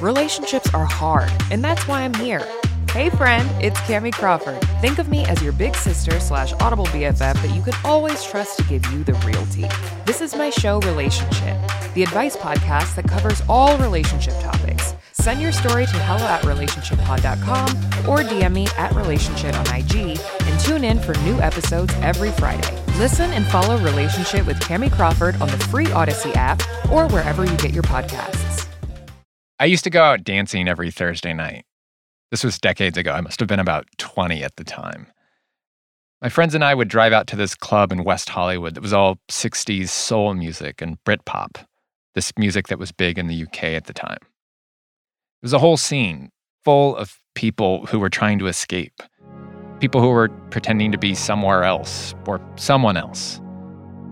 Relationships are hard, and that's why I'm here. Hey friend, it's Cami Crawford. Think of me as your big sister slash audible BFF that you can always trust to give you the real tea. This is my show, Relationship, the advice podcast that covers all relationship topics. Send your story to hello at relationshippod.com or DM me at relationship on IG and tune in for new episodes every Friday. Listen and follow Relationship with Cami Crawford on the free Audacy app or wherever you get your podcasts. I used to go out dancing every Thursday night. This was decades ago. I must have been about 20 at the time. My friends and I would drive out to this club in West Hollywood that was all 60s soul music and Britpop, this music that was big in the UK at the time. It was a whole scene full of people who were trying to escape, people who were pretending to be somewhere else or someone else.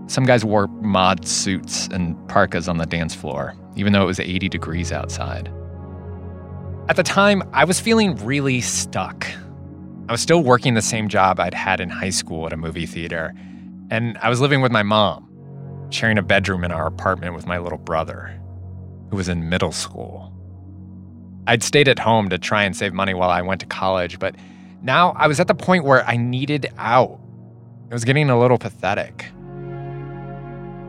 Some guys wore mod suits and parkas on the dance floor, even though it was 80 degrees outside. At the time, I was feeling really stuck. I was still working the same job I'd had in high school at a movie theater, and I was living with my mom, sharing a bedroom in our apartment with my little brother, who was in middle school. I'd stayed at home to try and save money while I went to college, but now I was at the point where I needed out. It was getting a little pathetic.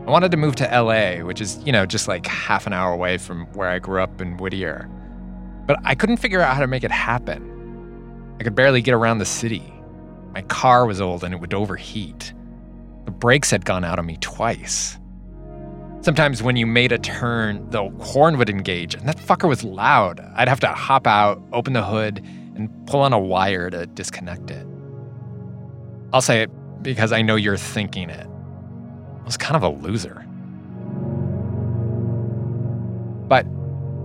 I wanted to move to LA, which is, you know, just like half an hour away from where I grew up in Whittier. But I couldn't figure out how to make it happen. I could barely get around the city. My car was old and it would overheat. The brakes had gone out on me twice. Sometimes when you made a turn, the horn would engage, and that fucker was loud. I'd have to hop out, open the hood, and pull on a wire to disconnect it. I'll say it because I know you're thinking it. Was kind of a loser. But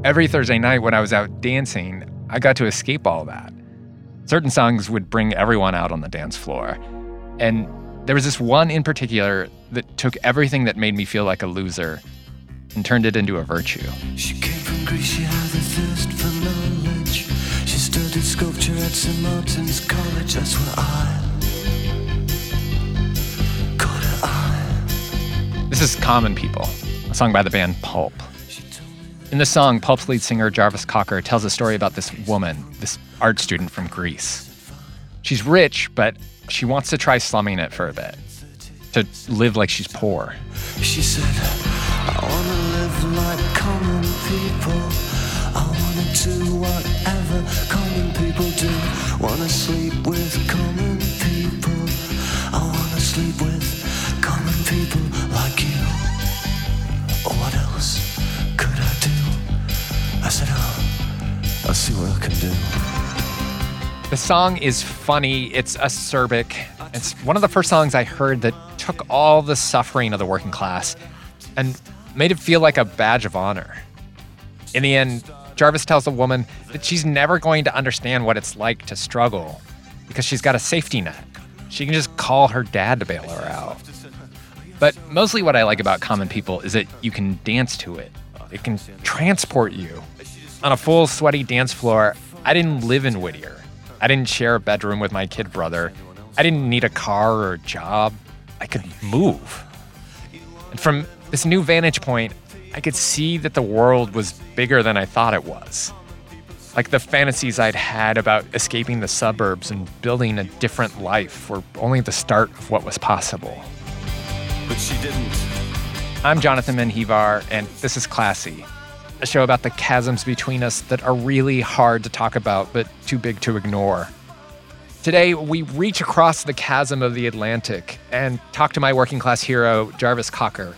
every Thursday night when I was out dancing, I got to escape all that. Certain songs would bring everyone out on the dance floor. And there was this one in particular that took everything that made me feel like a loser and turned it into a virtue. She came from Greece, she had a thirst for knowledge. She studied sculpture at St. Martin's College, that's where I is Common People, a song by the band Pulp. In the song, Pulp's lead singer Jarvis Cocker tells a story about this woman, this art student from Greece. She's rich, but she wants to try slumming it for a bit, to live like she's poor. She said, I wanna live like common people. I wanna do whatever common people do. Wanna sleep with common else could I do? I said, oh, I'll see what I can do. The song is funny, it's acerbic. It's one of the first songs I heard that took all the suffering of the working class and made it feel like a badge of honor. In the end, Jarvis tells the woman that she's never going to understand what it's like to struggle because she's got a safety net. She can just call her dad to bail her out. But mostly what I like about Common People is that you can dance to it. It can transport you. On a full sweaty dance floor, I didn't live in Whittier. I didn't share a bedroom with my kid brother. I didn't need a car or a job. I could move. And from this new vantage point, I could see that the world was bigger than I thought it was. Like the fantasies I'd had about escaping the suburbs and building a different life were only the start of what was possible. But she didn't. I'm Jonathan Menjivar, and this is Classy, a show about the chasms between us that are really hard to talk about but too big to ignore. Today, we reach across the chasm of the Atlantic and talk to my working class hero, Jarvis Cocker,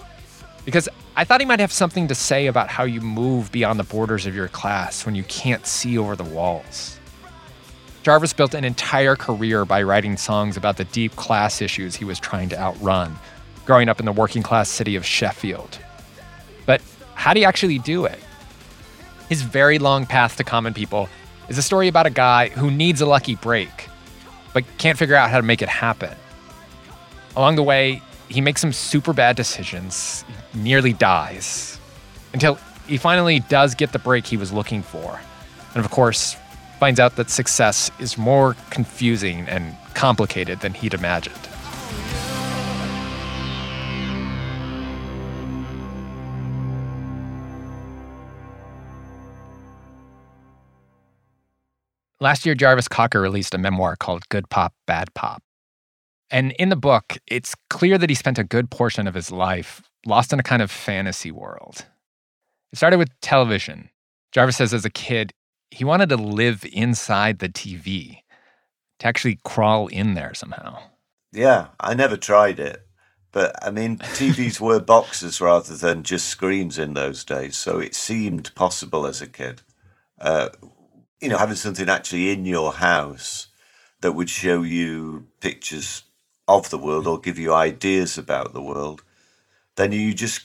because I thought he might have something to say about how you move beyond the borders of your class when you can't see over the walls. Jarvis built an entire career by writing songs about the deep class issues he was trying to outrun, growing up in the working class city of Sheffield. But how do you actually do it? His very long path to common people is a story about a guy who needs a lucky break, but can't figure out how to make it happen. Along the way, he makes some super bad decisions, nearly dies, until he finally does get the break he was looking for. And of course, finds out that success is more confusing and complicated than he'd imagined. Last year, Jarvis Cocker released a memoir called Good Pop, Bad Pop. And in the book, it's clear that he spent a good portion of his life lost in a kind of fantasy world. It started with television. Jarvis says as a kid, he wanted to live inside the TV, to actually crawl in there somehow. Yeah, I never tried it. But I mean, TVs were boxes rather than just screens in those days. So it seemed possible as a kid. Uh, you know, having something actually in your house that would show you pictures of the world or give you ideas about the world, then you just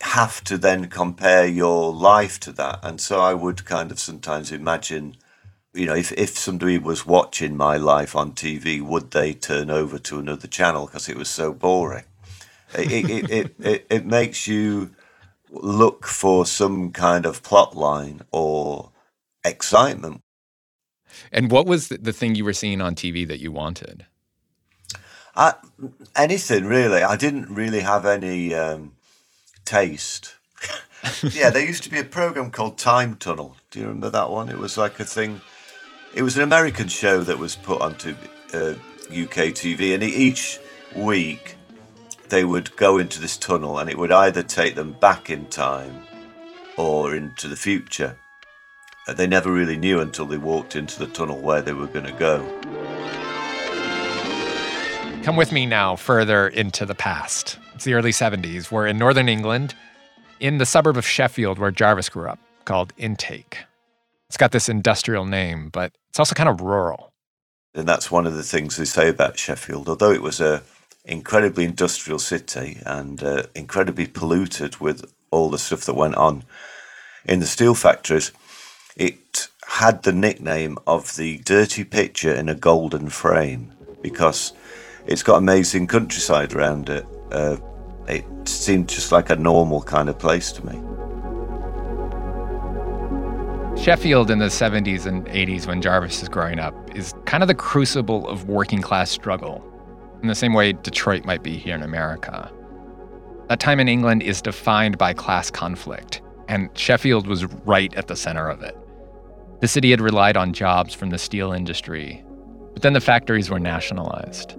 have to then compare your life to that. And so I would kind of sometimes imagine, you know, if, if somebody was watching my life on TV, would they turn over to another channel because it was so boring? It, it, it, it, it, makes you look for some kind of plot line or excitement. And what was the thing you were seeing on TV that you wanted? I, anything really. I didn't really have any um, taste. yeah, there used to be a program called Time Tunnel. Do you remember that one? It was like a thing. It was an American show that was put onto uh, UK TV, and each week they would go into this tunnel, and it would either take them back in time or into the future. They never really knew until they walked into the tunnel where they were going to go. Come with me now further into the past. It's the early 70s. We're in northern England, in the suburb of Sheffield where Jarvis grew up, called Intake. It's got this industrial name, but it's also kind of rural. And that's one of the things they say about Sheffield. Although it was a incredibly industrial city and uh, incredibly polluted with all the stuff that went on in the steel factories, it had the nickname of the dirty picture in a golden frame because it's got amazing countryside around it. Uh, it seemed just like a normal kind of place to me. Sheffield in the 70s and 80s, when Jarvis is growing up, is kind of the crucible of working class struggle, in the same way Detroit might be here in America. That time in England is defined by class conflict, and Sheffield was right at the center of it. The city had relied on jobs from the steel industry, but then the factories were nationalized.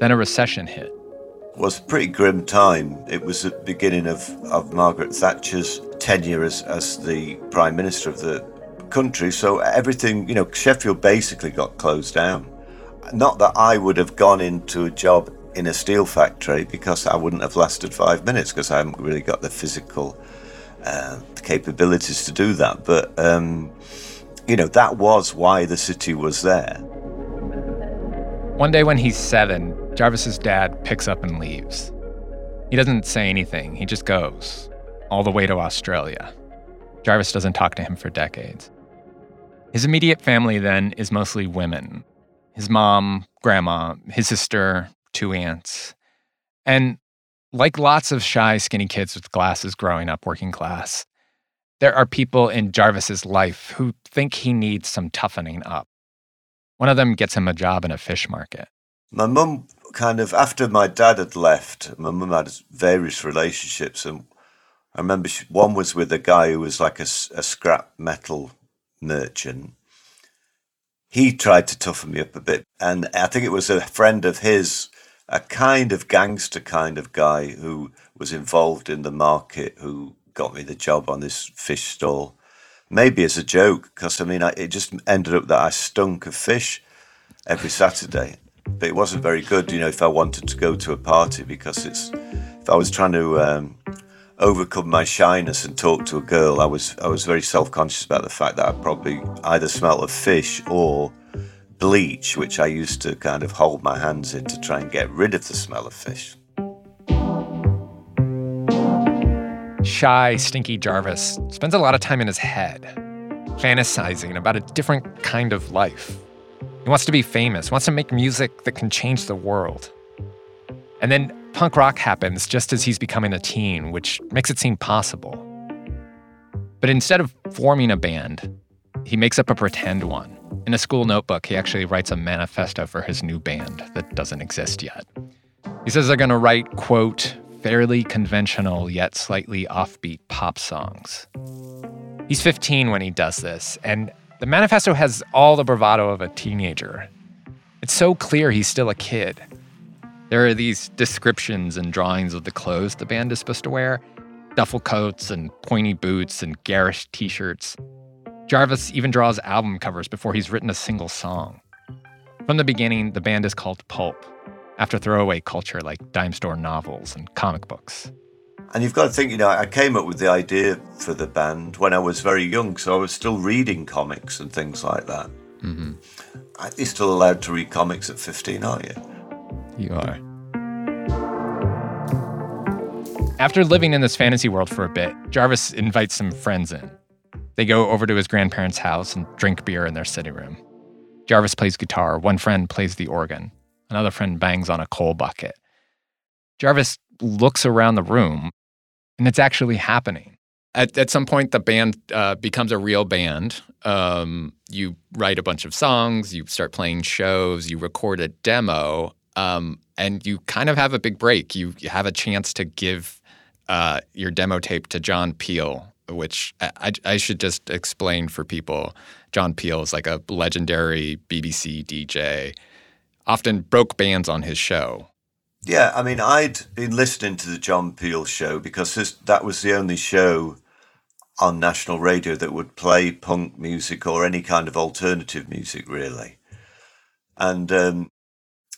Then a recession hit. It was a pretty grim time. It was the beginning of, of Margaret Thatcher's tenure as, as the Prime Minister of the country. So everything, you know, Sheffield basically got closed down. Not that I would have gone into a job in a steel factory because I wouldn't have lasted five minutes because I haven't really got the physical uh, capabilities to do that. But um, you know, that was why the city was there. One day when he's seven, Jarvis's dad picks up and leaves. He doesn't say anything, he just goes, all the way to Australia. Jarvis doesn't talk to him for decades. His immediate family then is mostly women his mom, grandma, his sister, two aunts. And like lots of shy, skinny kids with glasses growing up working class, there are people in Jarvis's life who think he needs some toughening up. One of them gets him a job in a fish market. My mum kind of, after my dad had left, my mum had various relationships. And I remember she, one was with a guy who was like a, a scrap metal merchant. He tried to toughen me up a bit. And I think it was a friend of his, a kind of gangster kind of guy who was involved in the market, who got me the job on this fish stall. Maybe as a joke, because I mean, I, it just ended up that I stunk of fish every Saturday. But it wasn't very good, you know, if I wanted to go to a party because it's, if I was trying to um, overcome my shyness and talk to a girl, I was, I was very self conscious about the fact that I probably either smelt of fish or bleach, which I used to kind of hold my hands in to try and get rid of the smell of fish. Shy, stinky Jarvis spends a lot of time in his head. fantasizing about a different kind of life. He wants to be famous, wants to make music that can change the world. And then punk rock happens just as he's becoming a teen, which makes it seem possible. But instead of forming a band, he makes up a pretend one. In a school notebook, he actually writes a manifesto for his new band that doesn't exist yet. He says they're going to write, quote, fairly conventional yet slightly offbeat pop songs. He's 15 when he does this, and the manifesto has all the bravado of a teenager. It's so clear he's still a kid. There are these descriptions and drawings of the clothes the band is supposed to wear duffel coats and pointy boots and garish t shirts. Jarvis even draws album covers before he's written a single song. From the beginning, the band is called Pulp, after throwaway culture like dime store novels and comic books. And you've got to think, you know, I came up with the idea for the band when I was very young, so I was still reading comics and things like that. Mm-hmm. You're still allowed to read comics at 15, aren't you? You are. After living in this fantasy world for a bit, Jarvis invites some friends in. They go over to his grandparents' house and drink beer in their sitting room. Jarvis plays guitar, one friend plays the organ, another friend bangs on a coal bucket. Jarvis looks around the room and it's actually happening. At, at some point, the band uh, becomes a real band. Um, you write a bunch of songs, you start playing shows, you record a demo, um, and you kind of have a big break. You, you have a chance to give uh, your demo tape to John Peel, which I, I should just explain for people. John Peel is like a legendary BBC DJ, often broke bands on his show. Yeah, I mean, I'd been listening to the John Peel show because this, that was the only show on national radio that would play punk music or any kind of alternative music, really. And um,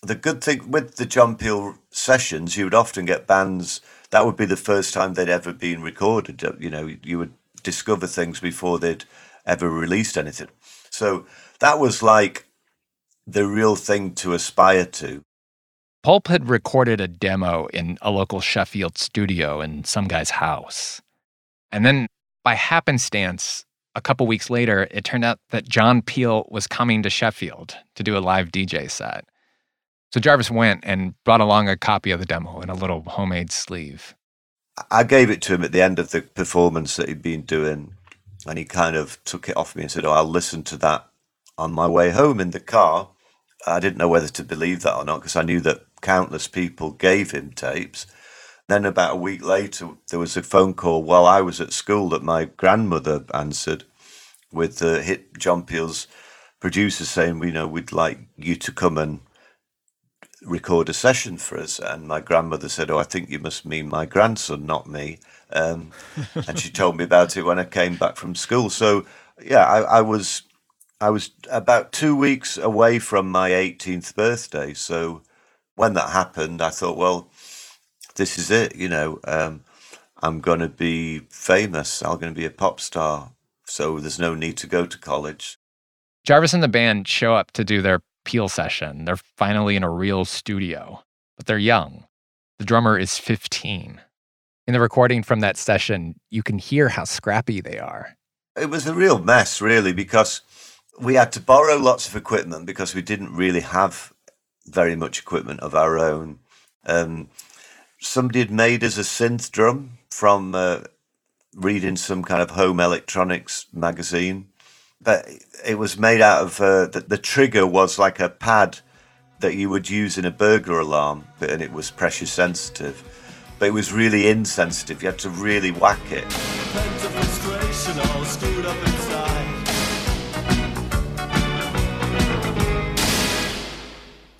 the good thing with the John Peel sessions, you would often get bands that would be the first time they'd ever been recorded. You know, you would discover things before they'd ever released anything. So that was like the real thing to aspire to. Pulp had recorded a demo in a local Sheffield studio in some guy's house. And then by happenstance, a couple weeks later, it turned out that John Peel was coming to Sheffield to do a live DJ set. So Jarvis went and brought along a copy of the demo in a little homemade sleeve. I gave it to him at the end of the performance that he'd been doing, and he kind of took it off me and said, Oh, I'll listen to that on my way home in the car. I didn't know whether to believe that or not because I knew that countless people gave him tapes. Then, about a week later, there was a phone call while I was at school that my grandmother answered with the hit John Peel's producer saying, You know, we'd like you to come and record a session for us. And my grandmother said, Oh, I think you must mean my grandson, not me. Um, and she told me about it when I came back from school. So, yeah, I, I was. I was about two weeks away from my 18th birthday. So when that happened, I thought, well, this is it. You know, um, I'm going to be famous. I'm going to be a pop star. So there's no need to go to college. Jarvis and the band show up to do their Peel session. They're finally in a real studio, but they're young. The drummer is 15. In the recording from that session, you can hear how scrappy they are. It was a real mess, really, because we had to borrow lots of equipment because we didn't really have very much equipment of our own. Um, somebody had made us a synth drum from uh, reading some kind of home electronics magazine, but it was made out of uh, the, the trigger was like a pad that you would use in a burglar alarm, and it was pressure sensitive. But it was really insensitive. You had to really whack it.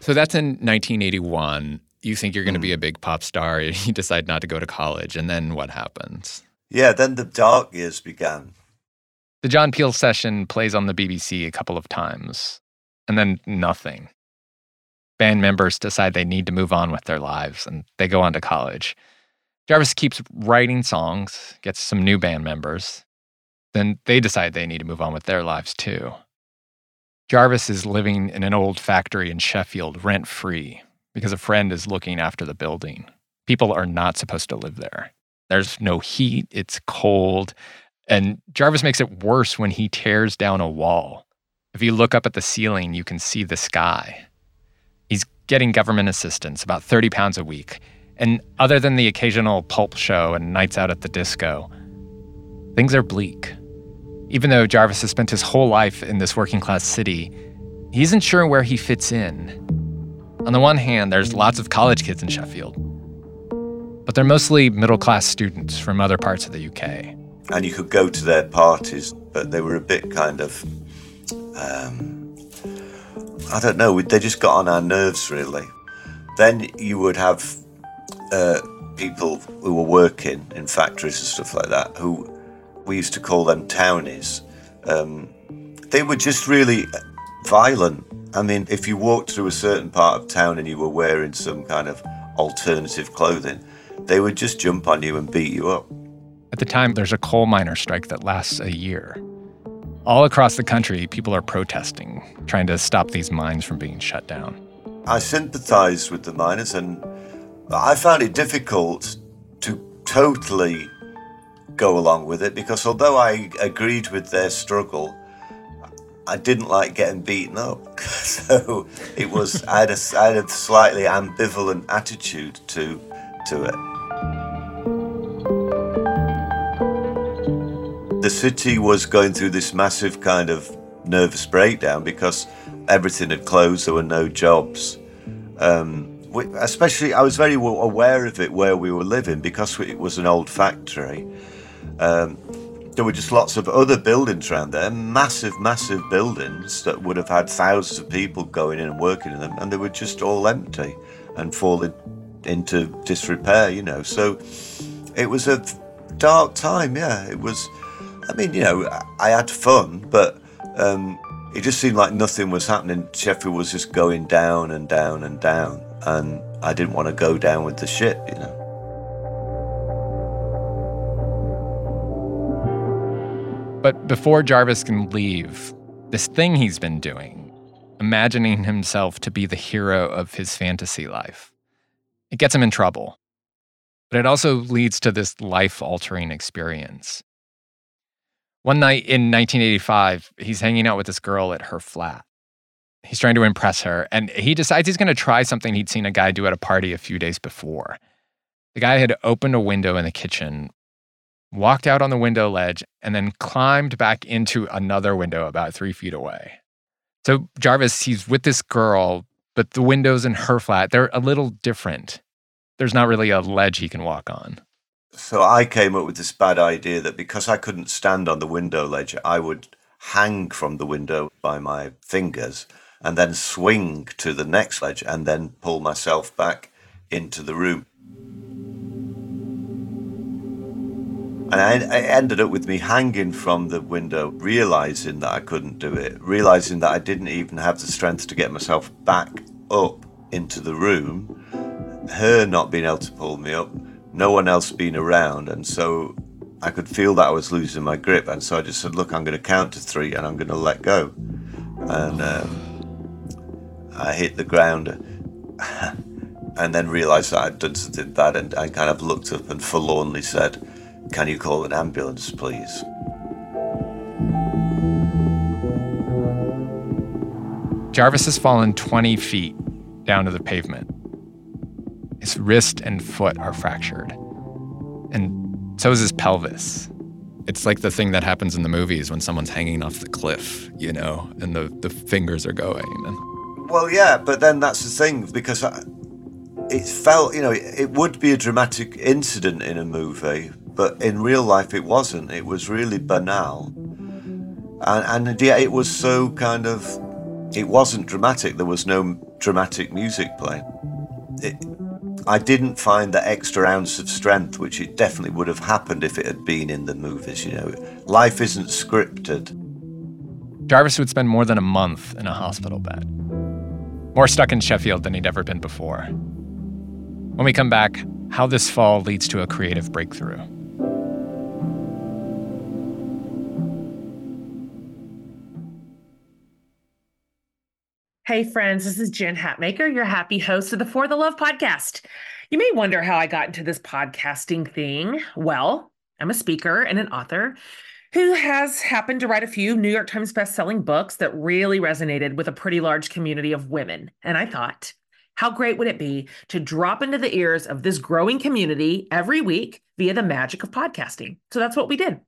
So that's in 1981. You think you're going to be mm. a big pop star. You decide not to go to college. And then what happens? Yeah, then the dark years began. The John Peel session plays on the BBC a couple of times, and then nothing. Band members decide they need to move on with their lives, and they go on to college. Jarvis keeps writing songs, gets some new band members. Then they decide they need to move on with their lives too. Jarvis is living in an old factory in Sheffield rent free because a friend is looking after the building. People are not supposed to live there. There's no heat, it's cold. And Jarvis makes it worse when he tears down a wall. If you look up at the ceiling, you can see the sky. He's getting government assistance, about 30 pounds a week. And other than the occasional pulp show and nights out at the disco, things are bleak. Even though Jarvis has spent his whole life in this working class city, he isn't sure where he fits in. On the one hand, there's lots of college kids in Sheffield, but they're mostly middle class students from other parts of the UK. And you could go to their parties, but they were a bit kind of, um, I don't know, they just got on our nerves really. Then you would have uh, people who were working in factories and stuff like that, who we used to call them townies. Um, they were just really violent. I mean, if you walked through a certain part of town and you were wearing some kind of alternative clothing, they would just jump on you and beat you up. At the time, there's a coal miner strike that lasts a year. All across the country, people are protesting, trying to stop these mines from being shut down. I sympathized with the miners and I found it difficult to totally go along with it because although I agreed with their struggle, I didn't like getting beaten up. so it was I had, a, I had a slightly ambivalent attitude to to it. The city was going through this massive kind of nervous breakdown because everything had closed. There were no jobs. Um, especially, I was very aware of it where we were living because it was an old factory. Um, there were just lots of other buildings around there, massive, massive buildings that would have had thousands of people going in and working in them, and they were just all empty and falling into disrepair, you know. So it was a dark time, yeah. It was, I mean, you know, I had fun, but um, it just seemed like nothing was happening. Sheffield was just going down and down and down, and I didn't want to go down with the ship, you know. But before Jarvis can leave, this thing he's been doing, imagining himself to be the hero of his fantasy life, it gets him in trouble. But it also leads to this life altering experience. One night in 1985, he's hanging out with this girl at her flat. He's trying to impress her, and he decides he's going to try something he'd seen a guy do at a party a few days before. The guy had opened a window in the kitchen walked out on the window ledge, and then climbed back into another window about three feet away. So Jarvis, he's with this girl, but the windows in her flat, they're a little different. There's not really a ledge he can walk on. So I came up with this bad idea that because I couldn't stand on the window ledge, I would hang from the window by my fingers and then swing to the next ledge and then pull myself back into the room. And I, it ended up with me hanging from the window, realizing that I couldn't do it, realizing that I didn't even have the strength to get myself back up into the room, her not being able to pull me up, no one else being around. And so I could feel that I was losing my grip. And so I just said, Look, I'm going to count to three and I'm going to let go. And um, I hit the ground and then realized that I'd done something bad. And I kind of looked up and forlornly said, can you call an ambulance, please? Jarvis has fallen 20 feet down to the pavement. His wrist and foot are fractured. And so is his pelvis. It's like the thing that happens in the movies when someone's hanging off the cliff, you know, and the, the fingers are going. Well, yeah, but then that's the thing because I, it felt, you know, it, it would be a dramatic incident in a movie, but in real life, it wasn't. It was really banal. And, and yeah, it was so kind of, it wasn't dramatic. There was no dramatic music playing. It, I didn't find that extra ounce of strength, which it definitely would have happened if it had been in the movies. You know, life isn't scripted. Jarvis would spend more than a month in a hospital bed, more stuck in Sheffield than he'd ever been before. When we come back, how this fall leads to a creative breakthrough. Hey, friends, this is Jen Hatmaker, your happy host of the For the Love podcast. You may wonder how I got into this podcasting thing. Well, I'm a speaker and an author, who has happened to write a few New York Times best-selling books that really resonated with a pretty large community of women. And I thought, how great would it be to drop into the ears of this growing community every week via the magic of podcasting? So that's what we did.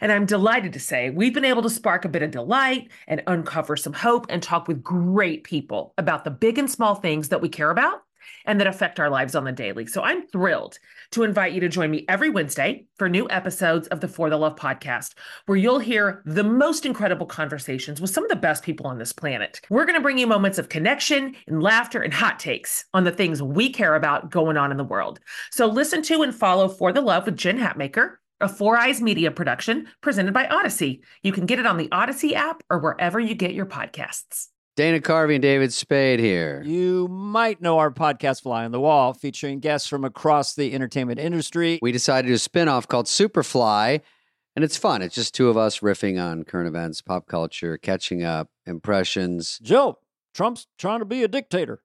And I'm delighted to say we've been able to spark a bit of delight and uncover some hope and talk with great people about the big and small things that we care about and that affect our lives on the daily. So I'm thrilled to invite you to join me every Wednesday for new episodes of the For the Love podcast, where you'll hear the most incredible conversations with some of the best people on this planet. We're going to bring you moments of connection and laughter and hot takes on the things we care about going on in the world. So listen to and follow For the Love with Jen Hatmaker a Four Eyes Media production presented by Audacy. You can get it on the Audacy app or wherever you get your podcasts. Dana Carvey and David Spade here. You might know our podcast Fly on the Wall, featuring guests from across the entertainment industry. We decided to do a spin-off called Superfly, and it's fun. It's just two of us riffing on current events, pop culture, catching up, impressions. Joe, Trump's trying to be a dictator.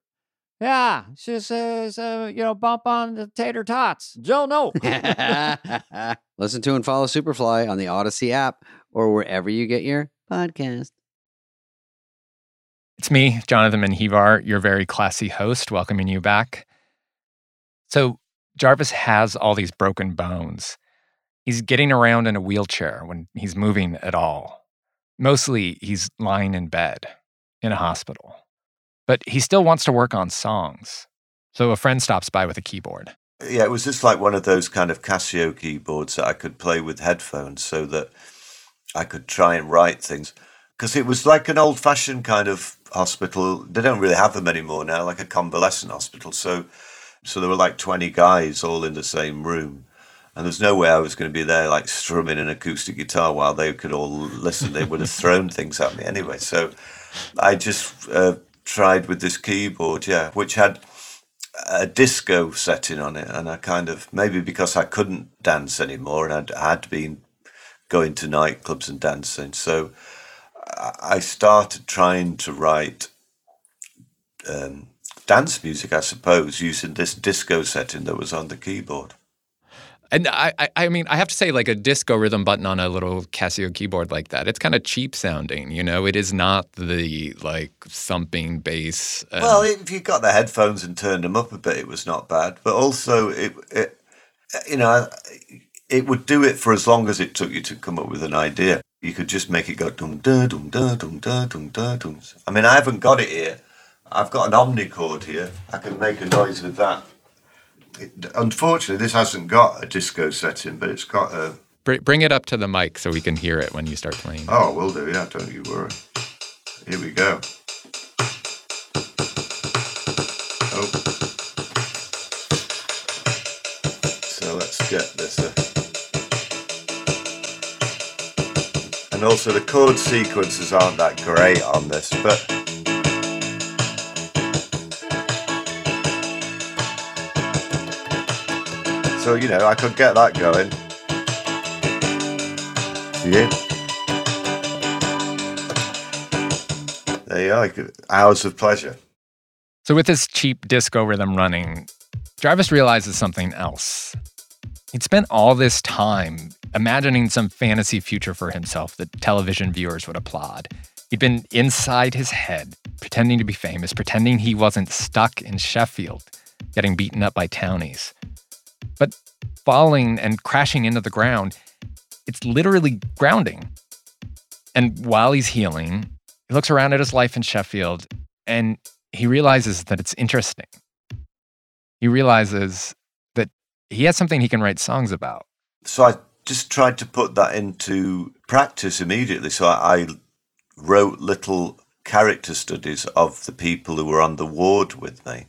Yeah, she says, uh, you know, bump on the tater tots. Joe, no. Listen to and follow Superfly on the Audacy app or wherever you get your podcast. It's me, Jonathan Menjivar, your very classy host, welcoming you back. So, Jarvis has all these broken bones. He's getting around in a wheelchair when he's moving at all. Mostly, he's lying in bed in a hospital. But he still wants to work on songs. So, a friend stops by with a keyboard. Yeah, it was just like one of those kind of Casio keyboards that I could play with headphones so that I could try and write things. Because it was like an old fashioned kind of hospital. They don't really have them anymore now, like a convalescent hospital. So, so there were like 20 guys all in the same room. And there's no way I was going to be there like strumming an acoustic guitar while they could all listen. They would have thrown things at me anyway. So I just uh, tried with this keyboard, yeah, which had a disco setting on it, and I kind of maybe because I couldn't dance anymore, and I had been going to nightclubs and dancing, so I started trying to write um, dance music, I suppose, using this disco setting that was on the keyboard. And I, I, mean, I have to say, like a disco rhythm button on a little Casio keyboard like that, it's kind of cheap sounding. You know, it is not the like thumping bass. Um, well, if you got the headphones and turned them up a bit, it was not bad. But also, it, it, you know, it would do it for as long as it took you to come up with an idea. You could just make it go dum da dum da dum da dum da dum. I mean, I haven't got it here. I've got an omnichord here. I can make a noise with that. Unfortunately, this hasn't got a disco setting, but it's got a. Bring it up to the mic so we can hear it when you start playing. Oh, will do. Yeah, don't you worry. Here we go. Oh. So let's get this. Uh, and also the chord sequences aren't that great on this, but so you know I could get that going. Yeah. There you are, hours of pleasure. So with this cheap disco rhythm running, Jarvis realizes something else. He'd spent all this time imagining some fantasy future for himself that television viewers would applaud. He'd been inside his head, pretending to be famous, pretending he wasn't stuck in Sheffield, getting beaten up by townies. But falling and crashing into the ground, it's literally grounding. And while he's healing, he looks around at his life in Sheffield and he realizes that it's interesting. He realizes that he has something he can write songs about. So I just tried to put that into practice immediately. So I, wrote little character studies of the people who were on the ward with me.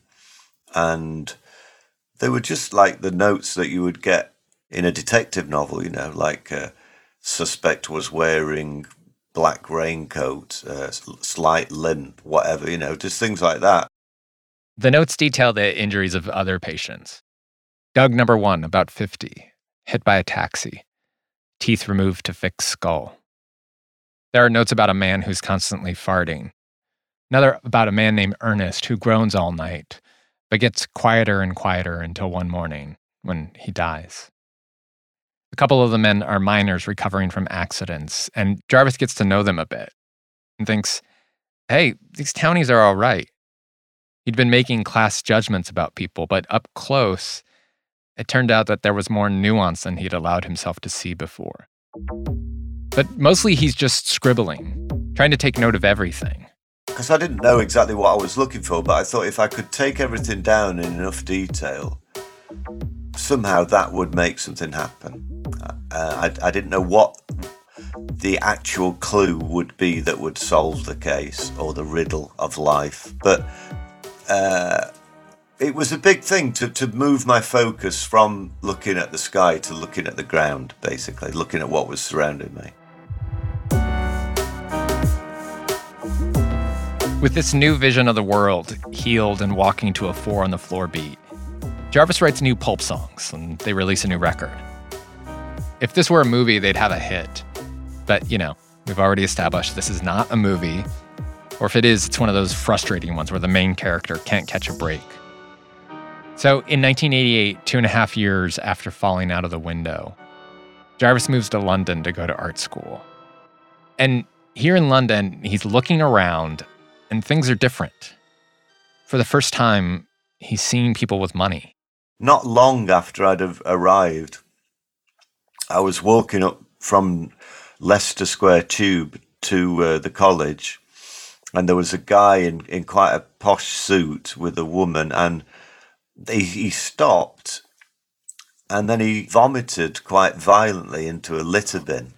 And they were just like the notes that you would get in a detective novel, you know, like a suspect was wearing black raincoat, uh, slight limp, whatever, you know, just things like that. The notes detail the injuries of other patients. Doug, number one, about 50, hit by a taxi, teeth removed to fix skull. There are notes about a man who's constantly farting. Another about a man named Ernest who groans all night, but gets quieter and quieter until one morning when he dies. A couple of the men are miners recovering from accidents, and Jarvis gets to know them a bit and thinks, hey, these townies are all right. He'd been making class judgments about people, but up close, it turned out that there was more nuance than he'd allowed himself to see before. But mostly he's just scribbling, trying to take note of everything. Because I didn't know exactly what I was looking for, but I thought if I could take everything down in enough detail, somehow that would make something happen. Uh, I, I didn't know what the actual clue would be that would solve the case or the riddle of life, but uh, it was a big thing to, to move my focus from looking at the sky to looking at the ground, basically, looking at what was surrounding me. With this new vision of the world, healed and walking to a four on the floor beat, Jarvis writes new pulp songs and they release a new record. If this were a movie, they'd have a hit. But, you know, we've already established this is not a movie. Or if it is, it's one of those frustrating ones where the main character can't catch a break. So in 1988, two and a half years after falling out of the window, Jarvis moves to London to go to art school. And here in London, he's looking around and things are different. For the first time, he's seeing people with money. Not long after I'd have arrived, I was walking up from Leicester Square Tube to uh, the college, and there was a guy in, in quite a posh suit with a woman, and he, he stopped and then he vomited quite violently into a litter bin.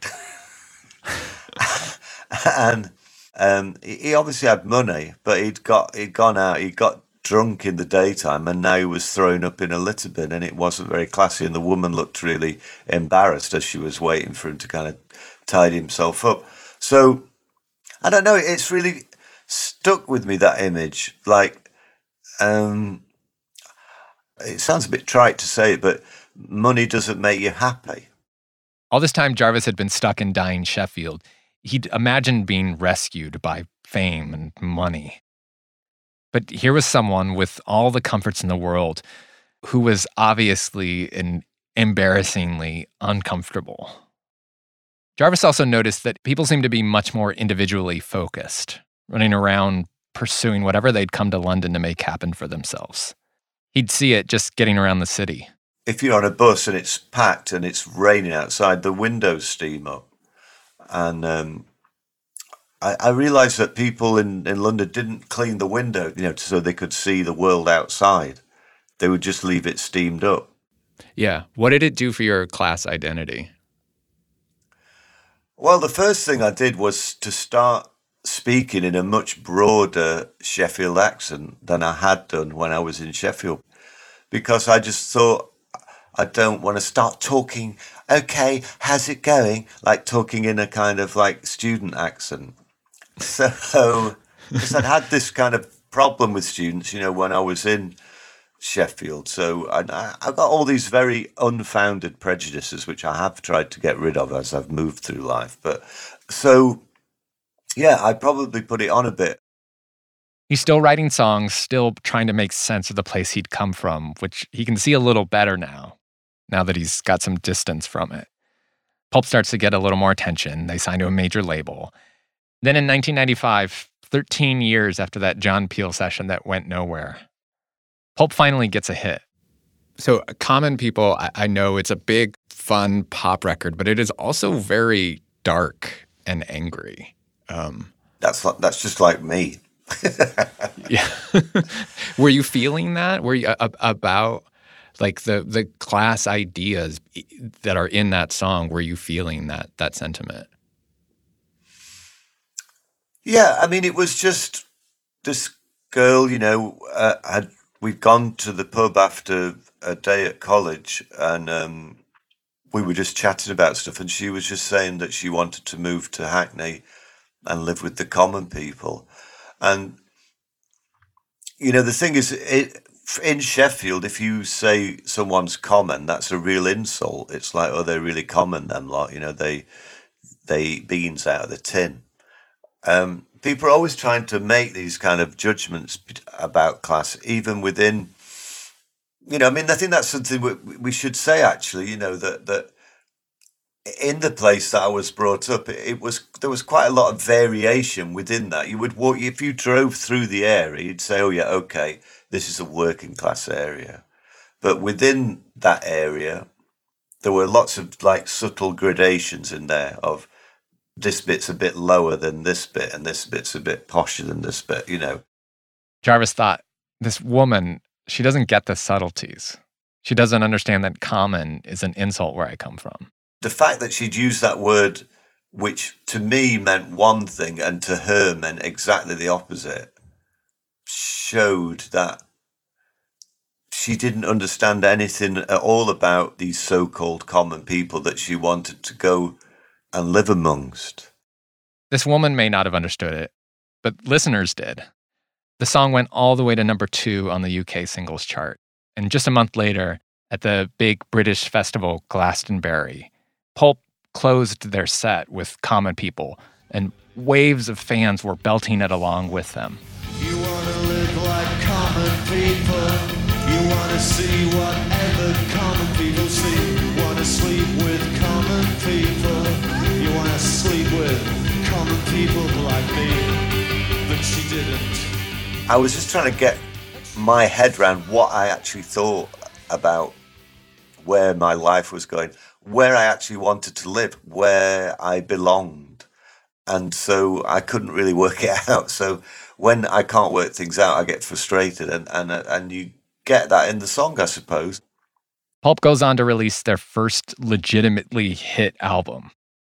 and um, he obviously had money, but he'd got he'd gone out, He'd got drunk in the daytime, and now he was thrown up in a litter bin, and it wasn't very classy. And the woman looked really embarrassed as she was waiting for him to kind of tidy himself up. So I don't know. It's really stuck with me that image. Like, um, it sounds a bit trite to say it, but money doesn't make you happy. All this time, Jarvis had been stuck in dying Sheffield. He'd imagined being rescued by fame and money. But here was someone with all the comforts in the world who was obviously and embarrassingly uncomfortable. Jarvis also noticed that people seemed to be much more individually focused, running around pursuing whatever they'd come to London to make happen for themselves. He'd see it just getting around the city. If you're on a bus and it's packed and it's raining outside, the windows steam up. And um, I, I realized that people in, in London didn't clean the window, you know, so they could see the world outside. They would just leave it steamed up. Yeah. What did it do for your class identity? Well, the first thing I did was to start speaking in a much broader Sheffield accent than I had done when I was in Sheffield because I just thought I don't want to start talking, okay, how's it going? Like talking in a kind of like student accent. So, because I'd had this kind of problem with students, you know, when I was in Sheffield. So I, I got all these very unfounded prejudices, which I have tried to get rid of as I've moved through life. But so, yeah, I probably put it on a bit. He's still writing songs, still trying to make sense of the place he'd come from, which he can see a little better now, now that he's got some distance from it. Pulp starts to get a little more attention. They sign to a major label. Then in 1995, 13 years after that John Peel session that went nowhere, Pulp finally gets a hit. So, Common People, I, I know it's a big, fun pop record, but it is also very dark and angry. Um, that's like, that's just like me. yeah. Were you feeling that? Were you uh, about like the the class ideas that are in that song? Were you feeling that that sentiment? Yeah, I mean, it was just this girl, you know, uh, had we'd gone to the pub after a day at college, and um, we were just chatting about stuff, and she was just saying that she wanted to move to Hackney and live with the common people, and you know, the thing is, it, in Sheffield, if you say someone's common, that's a real insult. It's like, oh, they're really common, them lot. You know, they they eat beans out of the tin. Um, people are always trying to make these kind of judgments about class, even within. You know, I mean, I think that's something we, we should say. Actually, you know that that in the place that I was brought up, it was there was quite a lot of variation within that. You would walk if you drove through the area, you'd say, "Oh yeah, okay, this is a working class area," but within that area, there were lots of like subtle gradations in there of this bit's a bit lower than this bit, and this bit's a bit posher than this bit. You know, Jarvis thought this woman, she doesn't get the subtleties. She doesn't understand that common is an insult where I come from the fact that she'd used that word, which to me meant one thing and to her meant exactly the opposite, showed that she didn't understand anything at all about these so called common people that she wanted to go and live amongst. This woman may not have understood it, but listeners did. The song went all the way to number two on the UK singles chart. And just a month later, at the big British festival Glastonbury, Pulp closed their set with Common People, and waves of fans were belting it along with them. People. You wanna see whatever common people see. Wanna sleep with common people. You wanna sleep with common people like me. But she didn't. I was just trying to get my head around what I actually thought about where my life was going where I actually wanted to live, where I belonged. And so I couldn't really work it out. So when I can't work things out, I get frustrated. And, and, and you get that in the song, I suppose. Pulp goes on to release their first legitimately hit album,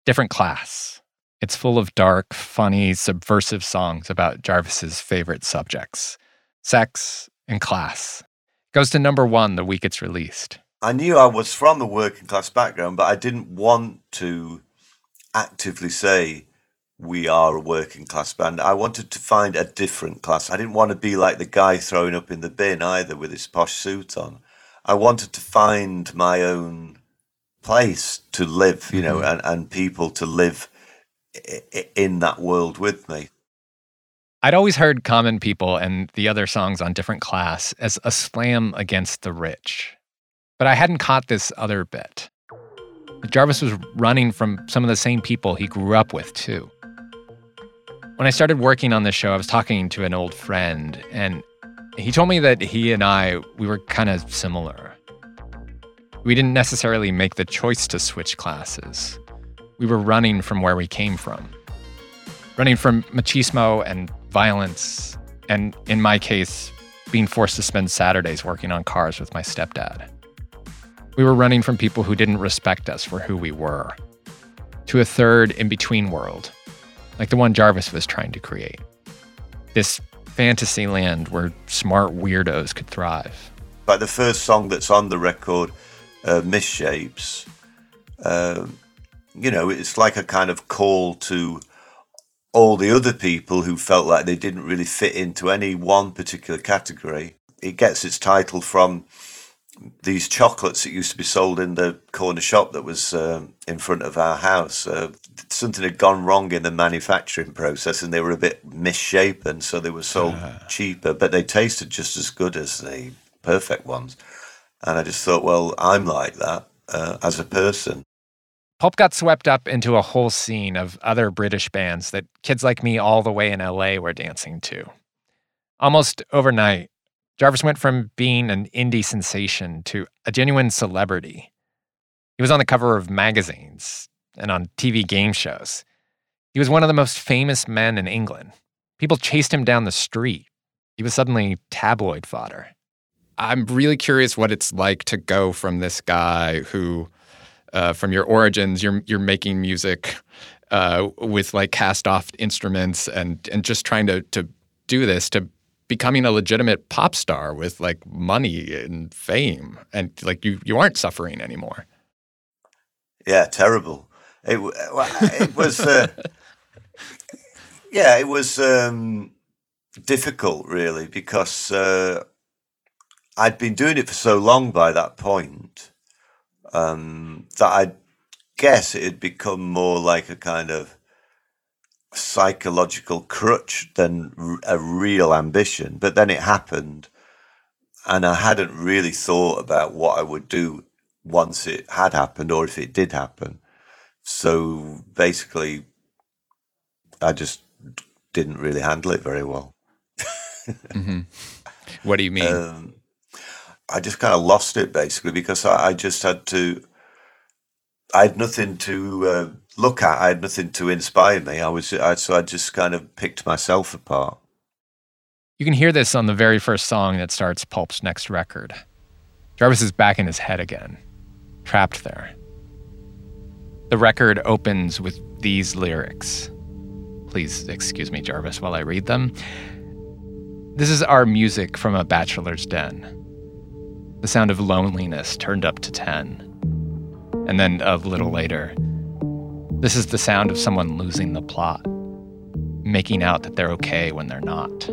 Different Class. It's full of dark, funny, subversive songs about Jarvis's favorite subjects sex and class. It goes to number one the week it's released. I knew I was from a working class background, but I didn't want to actively say we are a working class band. I wanted to find a different class. I didn't want to be like the guy throwing up in the bin either with his posh suit on. I wanted to find my own place to live, you know, mm-hmm. and, and people to live in that world with me. I'd always heard Common People and the other songs on Different Class as a slam against the rich. But I hadn't caught this other bit. Jarvis was running from some of the same people he grew up with, too. When I started working on this show, I was talking to an old friend, and he told me that he and I, we were kind of similar. We didn't necessarily make the choice to switch classes. We were running from where we came from. Running from machismo and violence, and in my case, being forced to spend Saturdays working on cars with my stepdad. We were running from people who didn't respect us for who we were to a third in between world, like the one Jarvis was trying to create. This fantasy land where smart weirdos could thrive. Like the first song that's on the record, uh, Misshapes, uh, you know, it's like a kind of call to all the other people who felt like they didn't really fit into any one particular category. It gets its title from these chocolates that used to be sold in the corner shop that was uh, in front of our house. Uh, something had gone wrong in the manufacturing process, and they were a bit misshapen, so they were sold uh. cheaper, but they tasted just as good as the perfect ones. And I just thought, well, I'm like that uh, as a person. Pulp got swept up into a whole scene of other British bands that kids like me all the way in LA were dancing to. Almost overnight, Jarvis went from being an indie sensation to a genuine celebrity. He was on the cover of magazines and on TV game shows. He was one of the most famous men in England. People chased him down the street. He was suddenly tabloid fodder. I'm really curious what it's like to go from this guy who, uh, from your origins, you're you're making music uh, with like cast off instruments and and just trying to to do this to becoming a legitimate pop star with like money and fame and like you you aren't suffering anymore. Yeah terrible. It, it was uh, yeah it was um, difficult really because uh, i'd been doing it for so long by that point um, that i guess it had become more like a kind of psychological crutch than a real ambition. But then it happened, and I hadn't really thought about what I would do once it had happened or if it did happen. So basically, I just didn't really handle it very well. hmm What do you mean? Um, I just kind of lost it basically because I, I just had to. I had nothing to uh, look at. I had nothing to inspire me. I was I, so I just kind of picked myself apart. You can hear this on the very first song that starts Pulp's next record. Jarvis is back in his head again, trapped there. The record opens with these lyrics. Please excuse me, Jarvis, while I read them. This is our music from a bachelor's den. The sound of loneliness turned up to 10. And then a little later, this is the sound of someone losing the plot, making out that they're okay when they're not.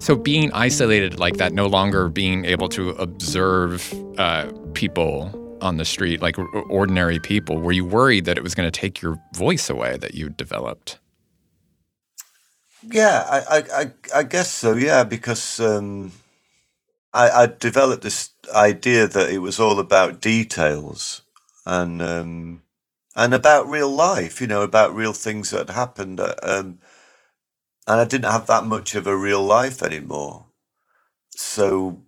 So being isolated like that, no longer being able to observe uh, people on the street, like ordinary people, were you worried that it was going to take your voice away that you developed? Yeah, I, I, I, I guess so. Yeah, because um, I, I developed this idea that it was all about details and um, and about real life. You know, about real things that happened. Uh, um, and I didn't have that much of a real life anymore. So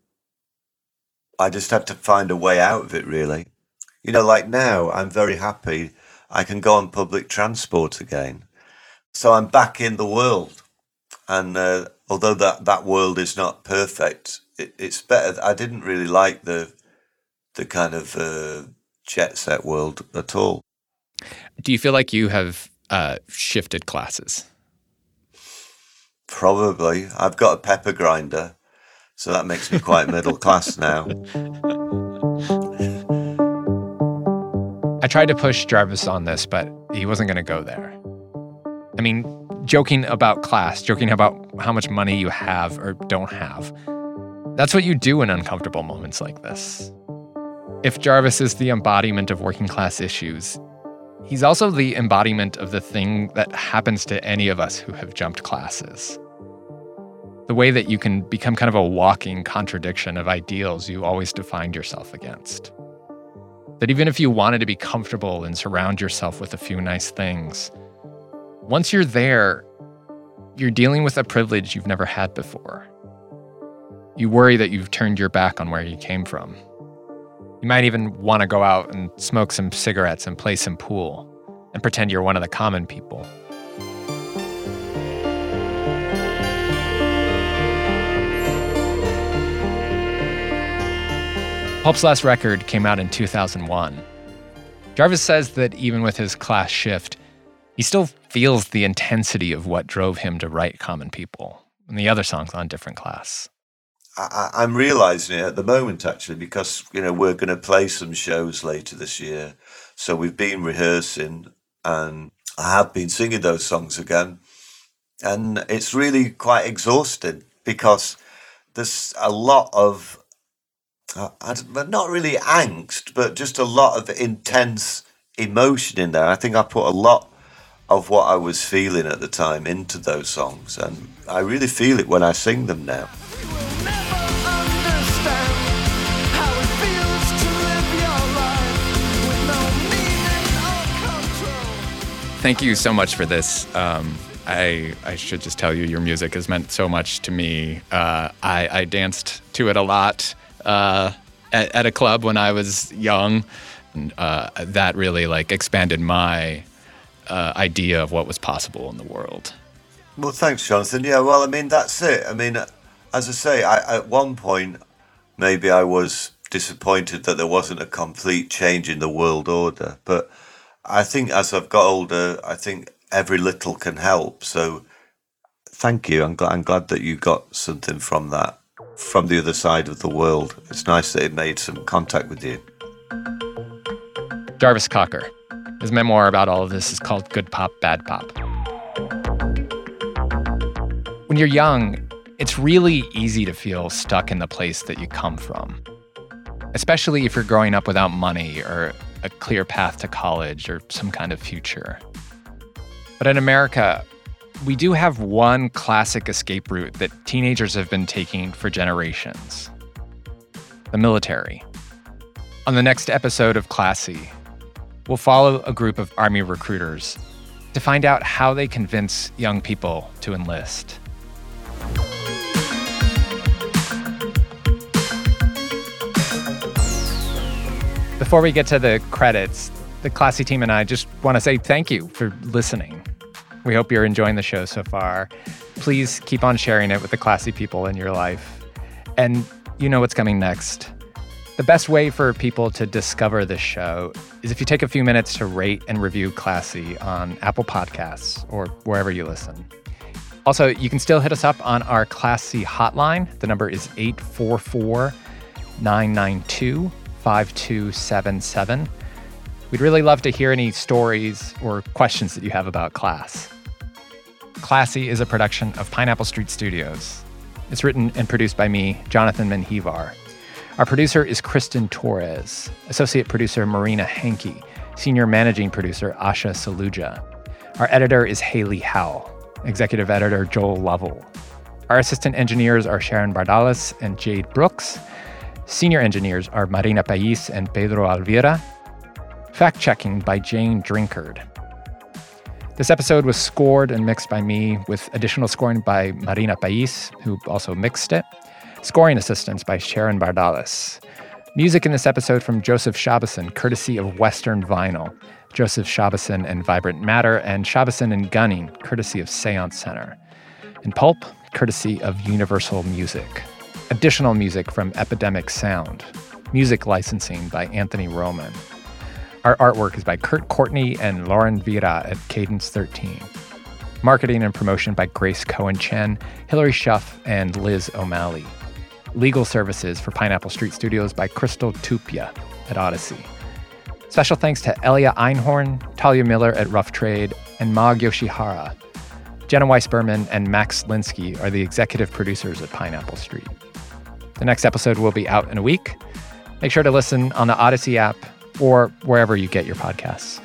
I just had to find a way out of it, really. You know, like now, I'm very happy I can go on public transport again. So I'm back in the world. And uh, although that, that world is not perfect, it, it's better. I didn't really like the the kind of uh, jet set world at all. Do you feel like you have uh, shifted classes? Probably. I've got a pepper grinder, so that makes me quite middle class now. I tried to push Jarvis on this, but he wasn't going to go there. I mean, joking about class, joking about how much money you have or don't have, that's what you do in uncomfortable moments like this. If Jarvis is the embodiment of working class issues, he's also the embodiment of the thing that happens to any of us who have jumped classes. The way that you can become kind of a walking contradiction of ideals you always defined yourself against. That even if you wanted to be comfortable and surround yourself with a few nice things, once you're there, you're dealing with a privilege you've never had before. You worry that you've turned your back on where you came from. You might even want to go out and smoke some cigarettes and play some pool and pretend you're one of the common people. Pulp's last record came out in 2001. Jarvis says that even with his class shift, he still feels the intensity of what drove him to write Common People and the other songs on Different Class. I, I'm realizing it at the moment, actually, because you know we're going to play some shows later this year. So we've been rehearsing, and I have been singing those songs again, and it's really quite exhausting because there's a lot of uh, not really angst, but just a lot of intense emotion in there. I think I put a lot of what I was feeling at the time into those songs, and I really feel it when I sing them now. Thank you so much for this. Um, I, I should just tell you, your music has meant so much to me. Uh, I, I danced to it a lot uh, at, at, a club when I was young. And, uh, that really like expanded my uh, idea of what was possible in the world. Well, thanks, Jonathan. Yeah, well, I mean, that's it. I mean, as I say, I, at one point, maybe I was disappointed that there wasn't a complete change in the world order. But I think as I've got older, I think every little can help. So thank you. I'm glad, I'm glad that you got something from that, from the other side of the world. It's nice that it made some contact with you. Jarvis Cocker. His memoir about all of this is called Good Pop, Bad Pop. When you're young, it's really easy to feel stuck in the place that you come from, especially if you're growing up without money or a clear path to college or some kind of future. But in America, we do have one classic escape route that teenagers have been taking for generations the military. On the next episode of Classy, we'll follow a group of Army recruiters to find out how they convince young people to enlist. Before we get to the credits, the Classy team and I just want to say thank you for listening. We hope you're enjoying the show so far. Please keep on sharing it with the classy people in your life. And you know what's coming next. The best way for people to discover this show is if you take a few minutes to rate and review Classy on Apple Podcasts or wherever you listen. Also, you can still hit us up on our Classy hotline. The number is 844 992 5277. We'd really love to hear any stories or questions that you have about class. Classy is a production of Pineapple Street Studios. It's written and produced by me, Jonathan Menjivar. Our producer is Kristen Torres, associate producer Marina Hankey, senior managing producer Asha Saluja. Our editor is Haley Howell, executive editor Joel Lovell. Our assistant engineers are Sharon Bardalis and Jade Brooks. Senior engineers are Marina Pais and Pedro Alvira. Fact checking by Jane Drinkard. This episode was scored and mixed by me, with additional scoring by Marina Pais, who also mixed it. Scoring assistance by Sharon Bardalis. Music in this episode from Joseph Shabason, courtesy of Western Vinyl. Joseph Shabason and Vibrant Matter, and Shabason and Gunning, courtesy of Seance Center. And Pulp, courtesy of Universal Music. Additional music from Epidemic Sound. Music licensing by Anthony Roman. Our artwork is by Kurt Courtney and Lauren Vira at Cadence 13. Marketing and promotion by Grace Cohen Chen, Hillary Schuff, and Liz O'Malley. Legal services for Pineapple Street Studios by Crystal Tupia at Audacy. Special thanks to Elia Einhorn, Talia Miller at Rough Trade, and Mag Yoshihara. Jenna Weiss Berman and Max Linsky are the executive producers at Pineapple Street. The next episode will be out in a week. Make sure to listen on the Audacy app or wherever you get your podcasts.